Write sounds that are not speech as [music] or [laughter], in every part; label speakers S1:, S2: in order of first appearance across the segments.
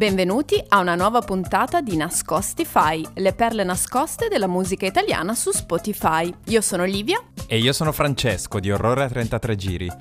S1: Benvenuti a una nuova puntata di Nascostify, le perle nascoste della musica italiana su Spotify. Io sono Livia.
S2: E io sono Francesco di Orrore a 33 giri.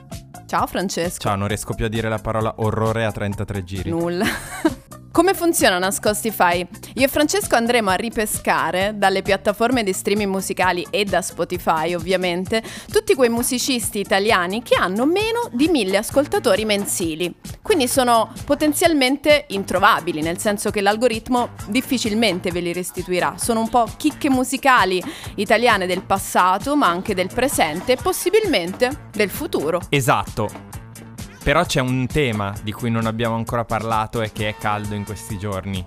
S1: Ciao Francesco.
S2: Ciao, non riesco più a dire la parola orrore a 33 giri.
S1: Nulla. [laughs] Come funziona Nascostify? Io e Francesco andremo a ripescare dalle piattaforme di streaming musicali e da Spotify ovviamente tutti quei musicisti italiani che hanno meno di mille ascoltatori mensili. Quindi sono potenzialmente introvabili, nel senso che l'algoritmo difficilmente ve li restituirà. Sono un po' chicche musicali italiane del passato, ma anche del presente e possibilmente del futuro.
S2: Esatto. Però c'è un tema di cui non abbiamo ancora parlato e che è caldo in questi giorni.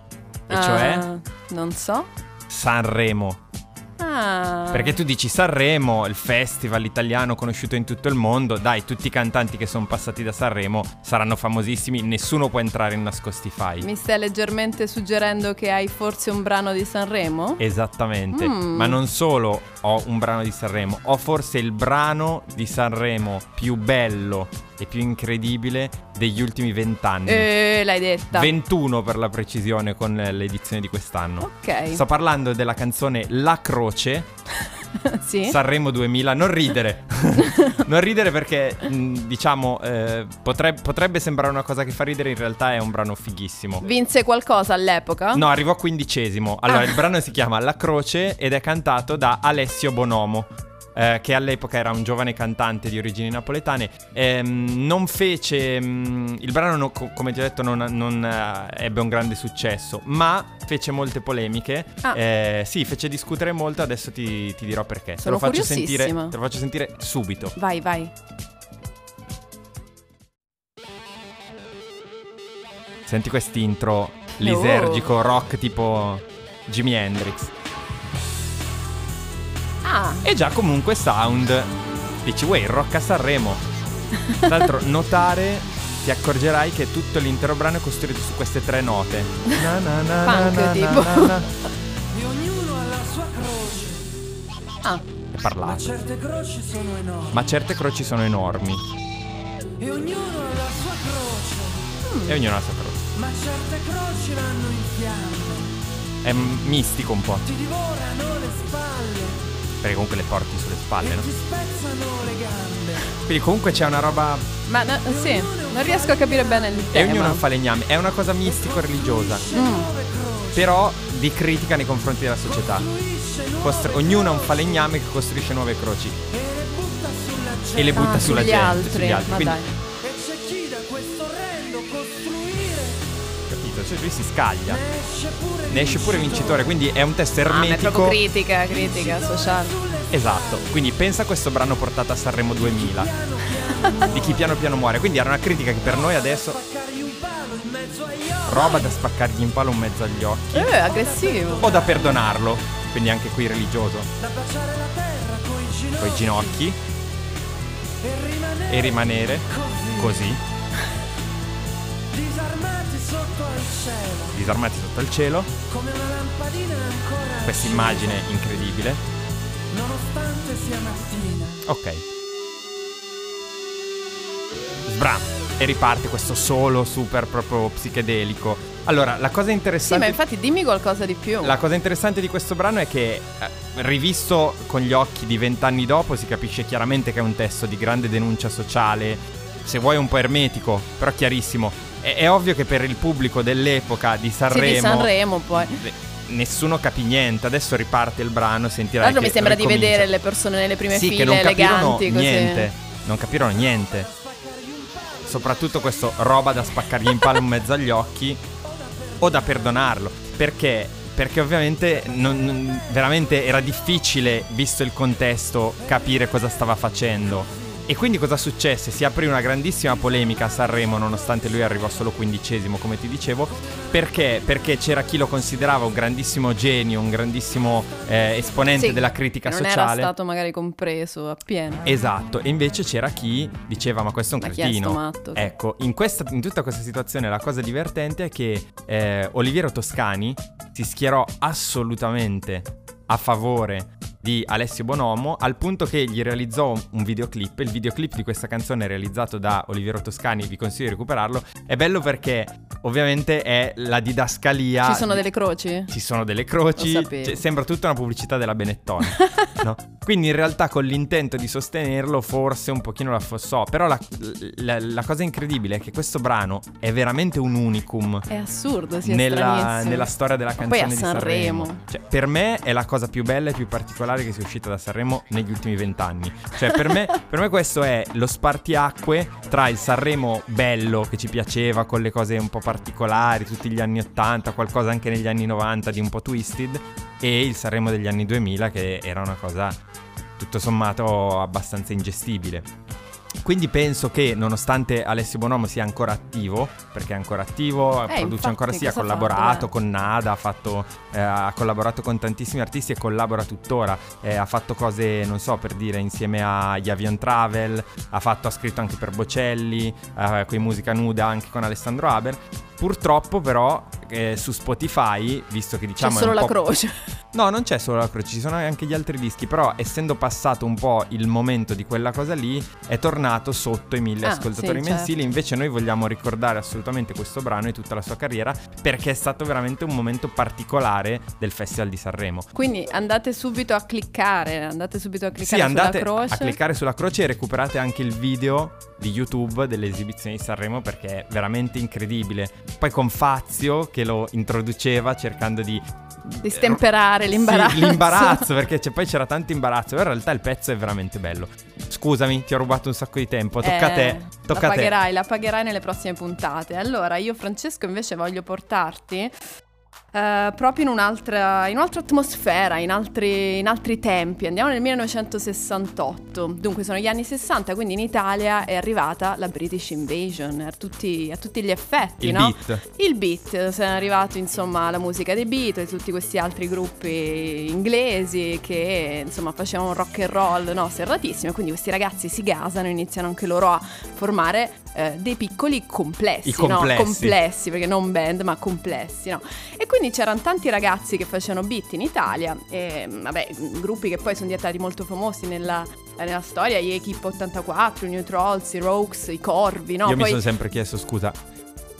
S2: E cioè
S1: Ah, non so.
S2: Sanremo.
S1: Ah.
S2: Perché tu dici Sanremo, il festival italiano conosciuto in tutto il mondo, dai, tutti i cantanti che sono passati da Sanremo saranno famosissimi, nessuno può entrare in Nascostify.
S1: Mi stai leggermente suggerendo che hai forse un brano di Sanremo?
S2: Esattamente,
S1: Mm.
S2: ma non solo ho un brano di Sanremo, ho forse il brano di Sanremo più bello e più incredibile degli ultimi vent'anni.
S1: Eh, l'hai detta.
S2: 21 per la precisione con l'edizione di quest'anno.
S1: ok.
S2: Sto parlando della canzone La Croce, [laughs] [laughs]
S1: sì.
S2: Sanremo 2000. Non ridere, [laughs] non ridere perché diciamo eh, potreb- potrebbe sembrare una cosa che fa ridere, in realtà è un brano fighissimo.
S1: Vinse qualcosa all'epoca?
S2: No, arrivò quindicesimo. Allora,
S1: Ah.
S2: il brano si chiama La Croce ed è cantato da Alessio Bonomo. Eh, che all'epoca era un giovane cantante di origini napoletane, Ehm, non fece. mm, il brano, no- co- come ti ho detto, non, non, eh, ebbe un grande successo, ma fece molte polemiche.
S1: Ah.
S2: Eh, sì, fece discutere molto. Adesso ti, ti dirò perché.
S1: Sono
S2: te, lo faccio sentire, te lo faccio sentire subito.
S1: Vai, vai.
S2: Senti quest'intro lisergico, rock tipo Jimi Hendrix.
S1: Ah,
S2: E già comunque sound. Dici, wey, rock a Sanremo. Tra l'altro, [laughs] notare, ti accorgerai che tutto l'intero brano è costruito su queste tre note. Na, na, na,
S1: Punk,
S2: na, na,
S1: tipo.
S2: na, na. [laughs]
S3: E ognuno ha la sua croce,
S1: ah.
S2: È
S3: ma
S2: parlato.
S3: certe croci sono enormi.
S2: Ma certe croci sono enormi.
S3: E ognuno ha la sua croce,
S2: E ognuno ha la sua croce.
S3: ma certe croci vanno in fiamme.
S2: È mistico un po'.
S3: Ti divorano le spalle
S2: Perché comunque le porti sulle spalle,
S3: e
S2: no?
S3: ti spezzano le gambe.
S2: Quindi comunque c'è una roba.
S1: Ma no, sì, non riesco a capire bene il
S2: E
S1: tema.
S2: ognuno ha un falegname. È una cosa mistico-religiosa.
S1: Mm.
S2: Però di critica nei confronti della società. Costru- ognuno ha un falegname che costruisce nuove croci.
S3: e le butta sulla gente.
S2: E le butta
S1: Ah,
S2: sulla
S1: sugli
S2: gente.
S1: altri.
S2: sugli altri. Quindi,
S1: dai.
S2: Cioè lui si scaglia.
S3: ne esce pure
S2: vincitore, quindi è un test
S1: Ah, ma è
S2: ermetico.
S1: proprio critica, critica sociale.
S2: esatto. Quindi pensa a questo brano portato a Sanremo 2000. di chi piano piano muore. Quindi era una critica che per noi adesso. Roba da spaccargli in palo in mezzo agli occhi.
S1: Eh, aggressivo.
S2: O da perdonarlo. Quindi anche qui religioso.
S3: Da baciare la terra coi ginocchi. E
S2: E rimanere
S3: così. [laughs] Disarmati sotto al cielo.
S2: Disarmati sotto il cielo.
S3: Come una lampadina ancora
S2: Questa immagine incredibile.
S3: Nonostante sia mattina.
S2: Ok. Sbram. E riparte questo solo super proprio psichedelico. Allora, la cosa
S1: Sì,
S2: interessante.
S1: ma infatti dimmi qualcosa di più.
S2: La cosa interessante di questo brano è che, eh, rivisto con gli occhi di vent'anni dopo, si capisce chiaramente che è un testo di grande denuncia sociale, se vuoi un po' ermetico, però chiarissimo. È, è ovvio che per il pubblico dell'epoca di
S1: Sì,
S2: Sanremo,
S1: di Sanremo poi.
S2: eh, nessuno capì niente. Adesso riparte il brano, sentirai che
S1: mi sembra di
S2: ricomincia.
S1: vedere le persone nelle prime
S2: sì,
S1: file
S2: che non capirono
S1: eleganti così.
S2: niente. Non capirono niente. Soprattutto questo roba da spaccargli in palo in mezzo agli occhi o da perdonarlo. Perché? Perché ovviamente non- non- veramente era difficile, visto il contesto, capire cosa stava facendo. E quindi cosa successe? Si aprì una grandissima polemica a Sanremo, nonostante lui arrivò solo quindicesimo, come ti dicevo. Perché? Perché c'era chi lo considerava un grandissimo genio, un grandissimo eh, esponente
S1: Sì,
S2: della critica
S1: non
S2: sociale.
S1: era stato magari compreso appieno.
S2: Esatto, e invece c'era chi diceva ma questo è un
S1: Ma chi è
S2: cretino.
S1: matto?
S2: Ecco, in, questa- in tutta questa situazione la cosa divertente è che eh, Oliviero Toscani si schierò assolutamente a favore di Alessio Bonomo al punto che gli realizzò un videoclip. Il videoclip di questa canzone è realizzato da Oliviero Toscani, vi consiglio di recuperarlo. È bello perché ovviamente è la didascalia.
S1: Ci sono delle croci?
S2: Ci sono delle croci, cioè, sembra tutta una pubblicità della Benetton. [laughs] no? Quindi in realtà con l'intento di sostenerlo forse un pochino la fossò, però la, la- la cosa incredibile è che questo brano è veramente un unicum
S1: È assurdo, sì, è
S2: nella, nella storia della
S1: Ma
S2: canzone
S1: poi a
S2: di Sanremo.
S1: Sanremo.
S2: Cioè, per me è la cosa più bella e più particolare che sia uscita da Sanremo negli ultimi vent'anni. Cioè, per me, per me questo è lo spartiacque tra il Sanremo bello che ci piaceva con le cose un po' particolari, tutti gli anni 80, qualcosa anche negli anni 90 di un po' twisted, e il Sanremo degli anni 2000 che era una cosa tutto sommato abbastanza ingestibile. Quindi penso che nonostante Alessio Bonomo sia ancora attivo, perché è ancora attivo, produce
S1: infatti,
S2: ancora sì, ha collaborato
S1: Dov'è?
S2: con Nada, ha, fatto, eh, ha collaborato con tantissimi artisti e collabora tuttora. Eh, ha fatto cose, non so per dire, insieme a Avian Travel, ha, fatto, ha scritto anche per Bocelli, eh, con musica nuda anche con Alessandro Haber. Purtroppo però eh, su Spotify, visto che
S1: C'è
S2: diciamo... è
S1: solo la croce.
S2: No, non c'è solo la croce, ci sono anche gli altri dischi, però essendo passato un po' il momento di quella cosa lì, è tornato sotto i mille
S1: Ah,
S2: ascoltatori
S1: sì,
S2: mensili,
S1: certo.
S2: invece noi vogliamo ricordare assolutamente questo brano e tutta la sua carriera perché è stato veramente un momento particolare del Festival di Sanremo.
S1: Quindi andate subito a cliccare, andate subito a
S2: Sì,
S1: cliccare
S2: andate
S1: sulla croce.
S2: a cliccare sulla croce e recuperate anche il video di YouTube delle esibizioni di Sanremo perché è veramente incredibile. Poi con Fazio che lo introduceva cercando di
S1: Di stemperare l'imbarazzo.
S2: Sì, l'imbarazzo, perché [laughs] c'è- poi c'era tanto imbarazzo. Però in realtà il pezzo è veramente bello. Scusami, ti ho rubato un sacco di tempo. Tocca a
S1: Eh,
S2: te. Tocca
S1: la
S2: a te.
S1: pagherai, la pagherai nelle prossime puntate. Allora, io Francesco invece voglio portarti eh, proprio in un'altra, in un'altra atmosfera, in altri, in altri tempi. Andiamo nel 1968. Dunque sono gli anni 60, quindi in Italia è arrivata la British Invasion a tutti, a tutti gli effetti,
S2: Il
S1: no?
S2: beat.
S1: Il beat, se è arrivato insomma la musica dei Beatles, tutti questi altri gruppi inglesi che insomma facevano un rock and roll no, serratissimo, quindi questi ragazzi si gasano e iniziano anche loro a formare eh, dei piccoli complessi,
S2: complessi.
S1: no? complessi, perché non band ma complessi, no? E quindi c'erano tanti ragazzi che facevano beat in Italia, e vabbè, gruppi che poi sono diventati molto famosi nella, nella storia, gli Equipe 84, i New Trolls, i Rogues, i Corvi, no?
S2: Io mi
S1: Poi-
S2: sono sempre chiesto, scusa,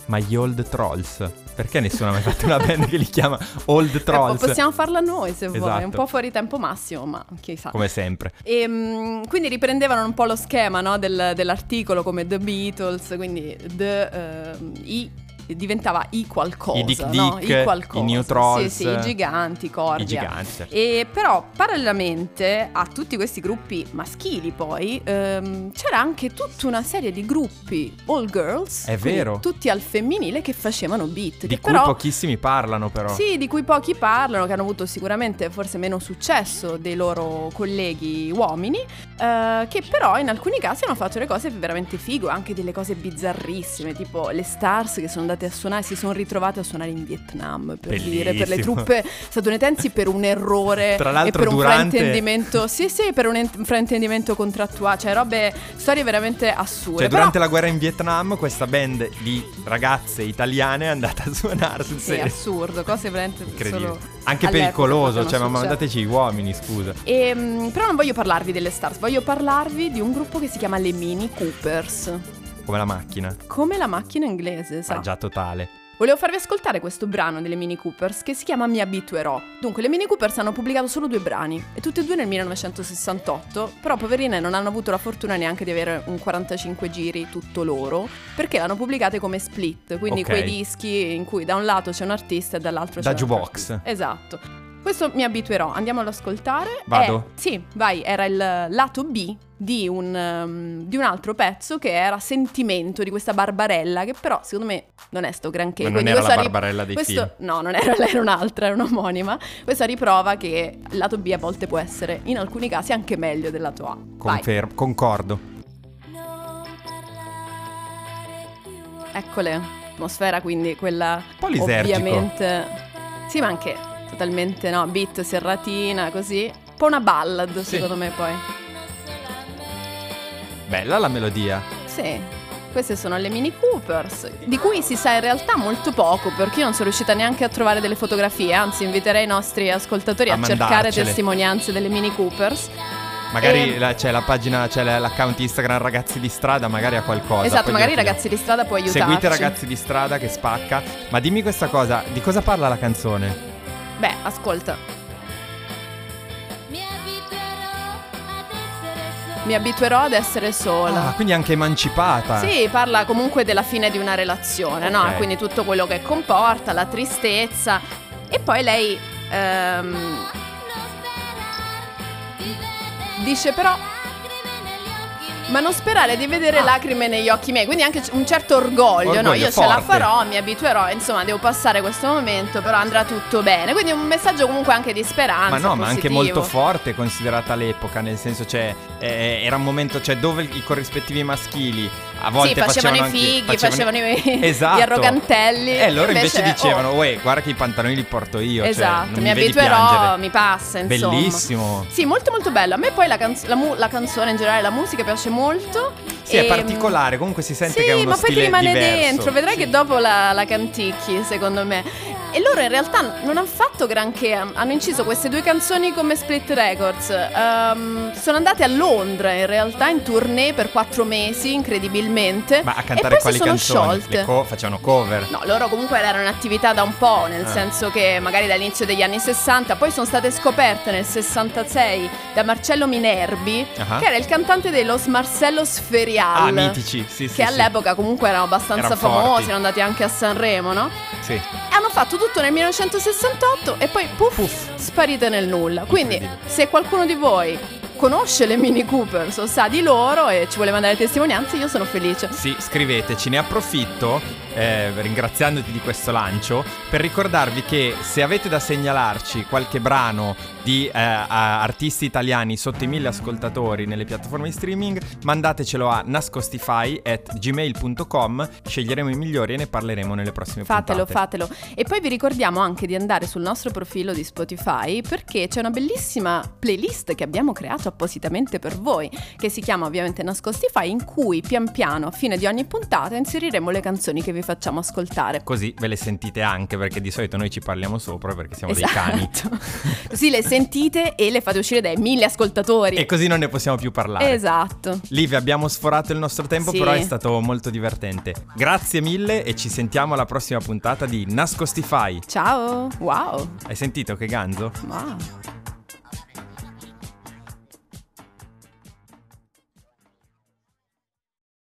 S2: ma gli Old Trolls? Perché nessuno ha mai fatto una band che li chiama Old
S1: Eh,
S2: Trolls?
S1: possiamo farla noi se vuoi,
S2: Esatto.
S1: un po' fuori tempo massimo, ma chissà.
S2: Come sempre.
S1: E, mm, quindi riprendevano un po' lo schema no, del- dell'articolo come The Beatles, quindi the, ehm, i diventava i qualcosa,
S2: I Dick
S1: no?
S2: Dick,
S1: I qualcosa.
S2: i New Trolls,
S1: sì, sì, i giganti, i corvi.
S2: I giganti. certo.
S1: E però parallelamente a tutti questi gruppi maschili poi ehm, c'era anche tutta una serie di gruppi all girls,
S2: È vero.
S1: tutti al femminile che facevano beat,
S2: Di cui
S1: però
S2: pochissimi parlano però.
S1: sì, di cui pochi parlano, che hanno avuto sicuramente forse meno successo dei loro colleghi uomini, eh, che però in alcuni casi hanno fatto delle cose veramente figo, anche delle cose bizzarrissime, tipo le Stars che sono andate a suonare, si sono ritrovate a suonare in Vietnam, per dire, per le
S2: Bellissimo.
S1: truppe statunitensi per un errore
S2: Tra
S1: e
S2: l'altro
S1: per un
S2: durante-
S1: fraintendimento, [laughs] sì sì, per un en- fraintendimento contrattuale, cioè robe, storie veramente assurde.
S2: Cioè,
S1: Però-
S2: durante la guerra in Vietnam, questa band di ragazze italiane è andata a [laughs] suonare sul
S1: Sì,
S2: serio.
S1: assurdo, cose veramente solo
S2: Anche pericoloso, cioè, ma
S1: succedere.
S2: mandateci gli uomini, scusa.
S1: Ehm, però non voglio parlarvi delle stars, voglio parlarvi di un gruppo che si chiama le Mini Coopers.
S2: Come la macchina.
S1: Come la macchina inglese, sa.
S2: Ah, già totale.
S1: Volevo farvi ascoltare questo brano delle Mini Coopers che si chiama Mi abituerò. Dunque, le Mini Coopers hanno pubblicato solo due brani, e tutti e due nel 1968, però poverine non hanno avuto la fortuna neanche di avere un 45 giri tutto loro, perché l'hanno pubblicate come split, quindi
S2: Ok.
S1: quei dischi in cui da un lato c'è un artista e dall'altro
S2: Da
S1: c'è un altro
S2: jukebox.
S1: Esatto. Questo mi abituerò, andiamo ad ascoltare.
S2: Vado?
S1: Eh, sì, vai, era il lato B di un, um, di un altro pezzo che era Sentimento di questa Barbarella, che però secondo me non è sto granché.
S2: Ma non era la Barbarella dei
S1: questo-
S2: film.
S1: No, non era [laughs] era un'altra, era un'omonima. Questa riprova che il lato B a volte può essere, in alcuni casi, anche meglio del lato A. Vai,
S2: Confermo, concordo.
S1: eccole. Atmosfera quindi quella
S2: Un po' lisergico.
S1: ovviamente... Sì, ma anche totalmente, no, beat serratina, così. Un po' una ballad,
S2: Sì.
S1: secondo me, poi.
S2: Bella la melodia.
S1: Sì. Queste sono le Mini Coopers, di cui si sa in realtà molto poco, perché io non sono riuscita neanche a trovare delle fotografie, anzi inviterei i nostri ascoltatori a,
S2: A
S1: cercare testimonianze delle Mini Coopers.
S2: Magari
S1: E-
S2: la- c'è la pagina, c'è la- l'account Instagram Ragazzi di Strada, magari ha qualcosa.
S1: esatto, magari ragazzi di strada può aiutarci.
S2: Seguite Ragazzi di Strada che spacca. Ma dimmi questa cosa, di cosa parla la canzone?
S1: Beh, ascolta,
S4: mi abituerò ad essere sola.
S2: Ah, quindi anche emancipata.
S1: Sì, parla comunque della fine di una relazione, no?
S2: Ok.
S1: Quindi tutto quello che comporta, la tristezza. E poi lei ehm, dice però, ma non sperare di vedere lacrime negli occhi miei, quindi anche un certo orgoglio, no?
S2: Orgoglio
S1: Io ce la
S2: forte.
S1: farò, mi abituerò, insomma, devo passare questo momento, però andrà tutto bene. Quindi un messaggio comunque anche di speranza.
S2: Ma no, ma anche
S1: positivo.
S2: molto forte considerata l'epoca, nel senso cioè eh, era un momento cioè dove i corrispettivi maschili a volte
S1: Sì, facevano, i
S2: anche-
S1: fighi, facevano, i, [laughs]
S2: Esatto.
S1: gli arrogantelli.
S2: E loro invece,
S1: oh,
S2: dicevano, uè, guarda che i pantaloni li porto io. cioè,
S1: esatto,
S2: non
S1: mi,
S2: mi,
S1: abituerò, mi passa, insomma.
S2: Bellissimo.
S1: Sì, molto molto bello. A me poi la, canz- la mu- la canzone in generale, la musica piace molto.
S2: Sì, è
S1: E-
S2: particolare, comunque si sente
S1: Sì,
S2: che è uno
S1: ma poi ti
S2: stile
S1: rimane
S2: diverso.
S1: dentro, vedrai
S2: Sì.
S1: che dopo la, la canticchi, secondo me. E loro in realtà non hanno fatto granché, hanno inciso queste due canzoni come Split Records. Ehm, sono andate a Londra in realtà in tournée per quattro mesi, incredibilmente.
S2: Ma a cantare quali canzoni?
S1: sciolte.
S2: Co- facevano cover.
S1: No, loro comunque erano in attività da un po', nel
S2: Ah.
S1: senso che magari dall'inizio degli anni 60, poi sono state scoperte nel 66 da Marcello Minerbi,
S2: Ah.
S1: che era il cantante dei Los Marcellos Ferial.
S2: Ah, mitici, sì, sì.
S1: Che
S2: sì.
S1: all'epoca comunque erano abbastanza
S2: Erano
S1: famosi,
S2: forti.
S1: erano andati anche a Sanremo, no?
S2: Sì.
S1: Fatto tutto nel 1968 e poi puff,
S2: Puff.
S1: sparite nel nulla. Quindi, se qualcuno di voi conosce le Mini Cooper, o sa di loro e ci vuole mandare testimonianze, io sono felice.
S2: Sì, scriveteci, ne approfitto, eh, ringraziandoti di questo lancio, per ricordarvi che se avete da segnalarci qualche brano di eh, artisti italiani sotto i mille ascoltatori nelle piattaforme di streaming, mandatecelo a nascostify.gmail.com, sceglieremo i migliori e ne parleremo nelle prossime
S1: Fatelo,
S2: puntate.
S1: fatelo. E poi vi ricordiamo anche di andare sul nostro profilo di Spotify perché c'è una bellissima playlist che abbiamo creato appositamente per voi, che si chiama ovviamente Nascostify, in cui pian piano a fine di ogni puntata inseriremo le canzoni che vi facciamo ascoltare.
S2: Così ve le sentite anche, perché di solito noi ci parliamo sopra perché siamo
S1: Esatto.
S2: dei cani. [laughs]
S1: Così le sentite e le fate uscire dai mille ascoltatori.
S2: E così non ne possiamo più parlare.
S1: Esatto.
S2: Liv, abbiamo sforato il nostro tempo,
S1: Sì.
S2: però è stato molto divertente. Grazie mille e ci sentiamo alla prossima puntata di Nascostify.
S1: Ciao. Wow.
S2: Hai sentito che ganzo?
S1: Wow.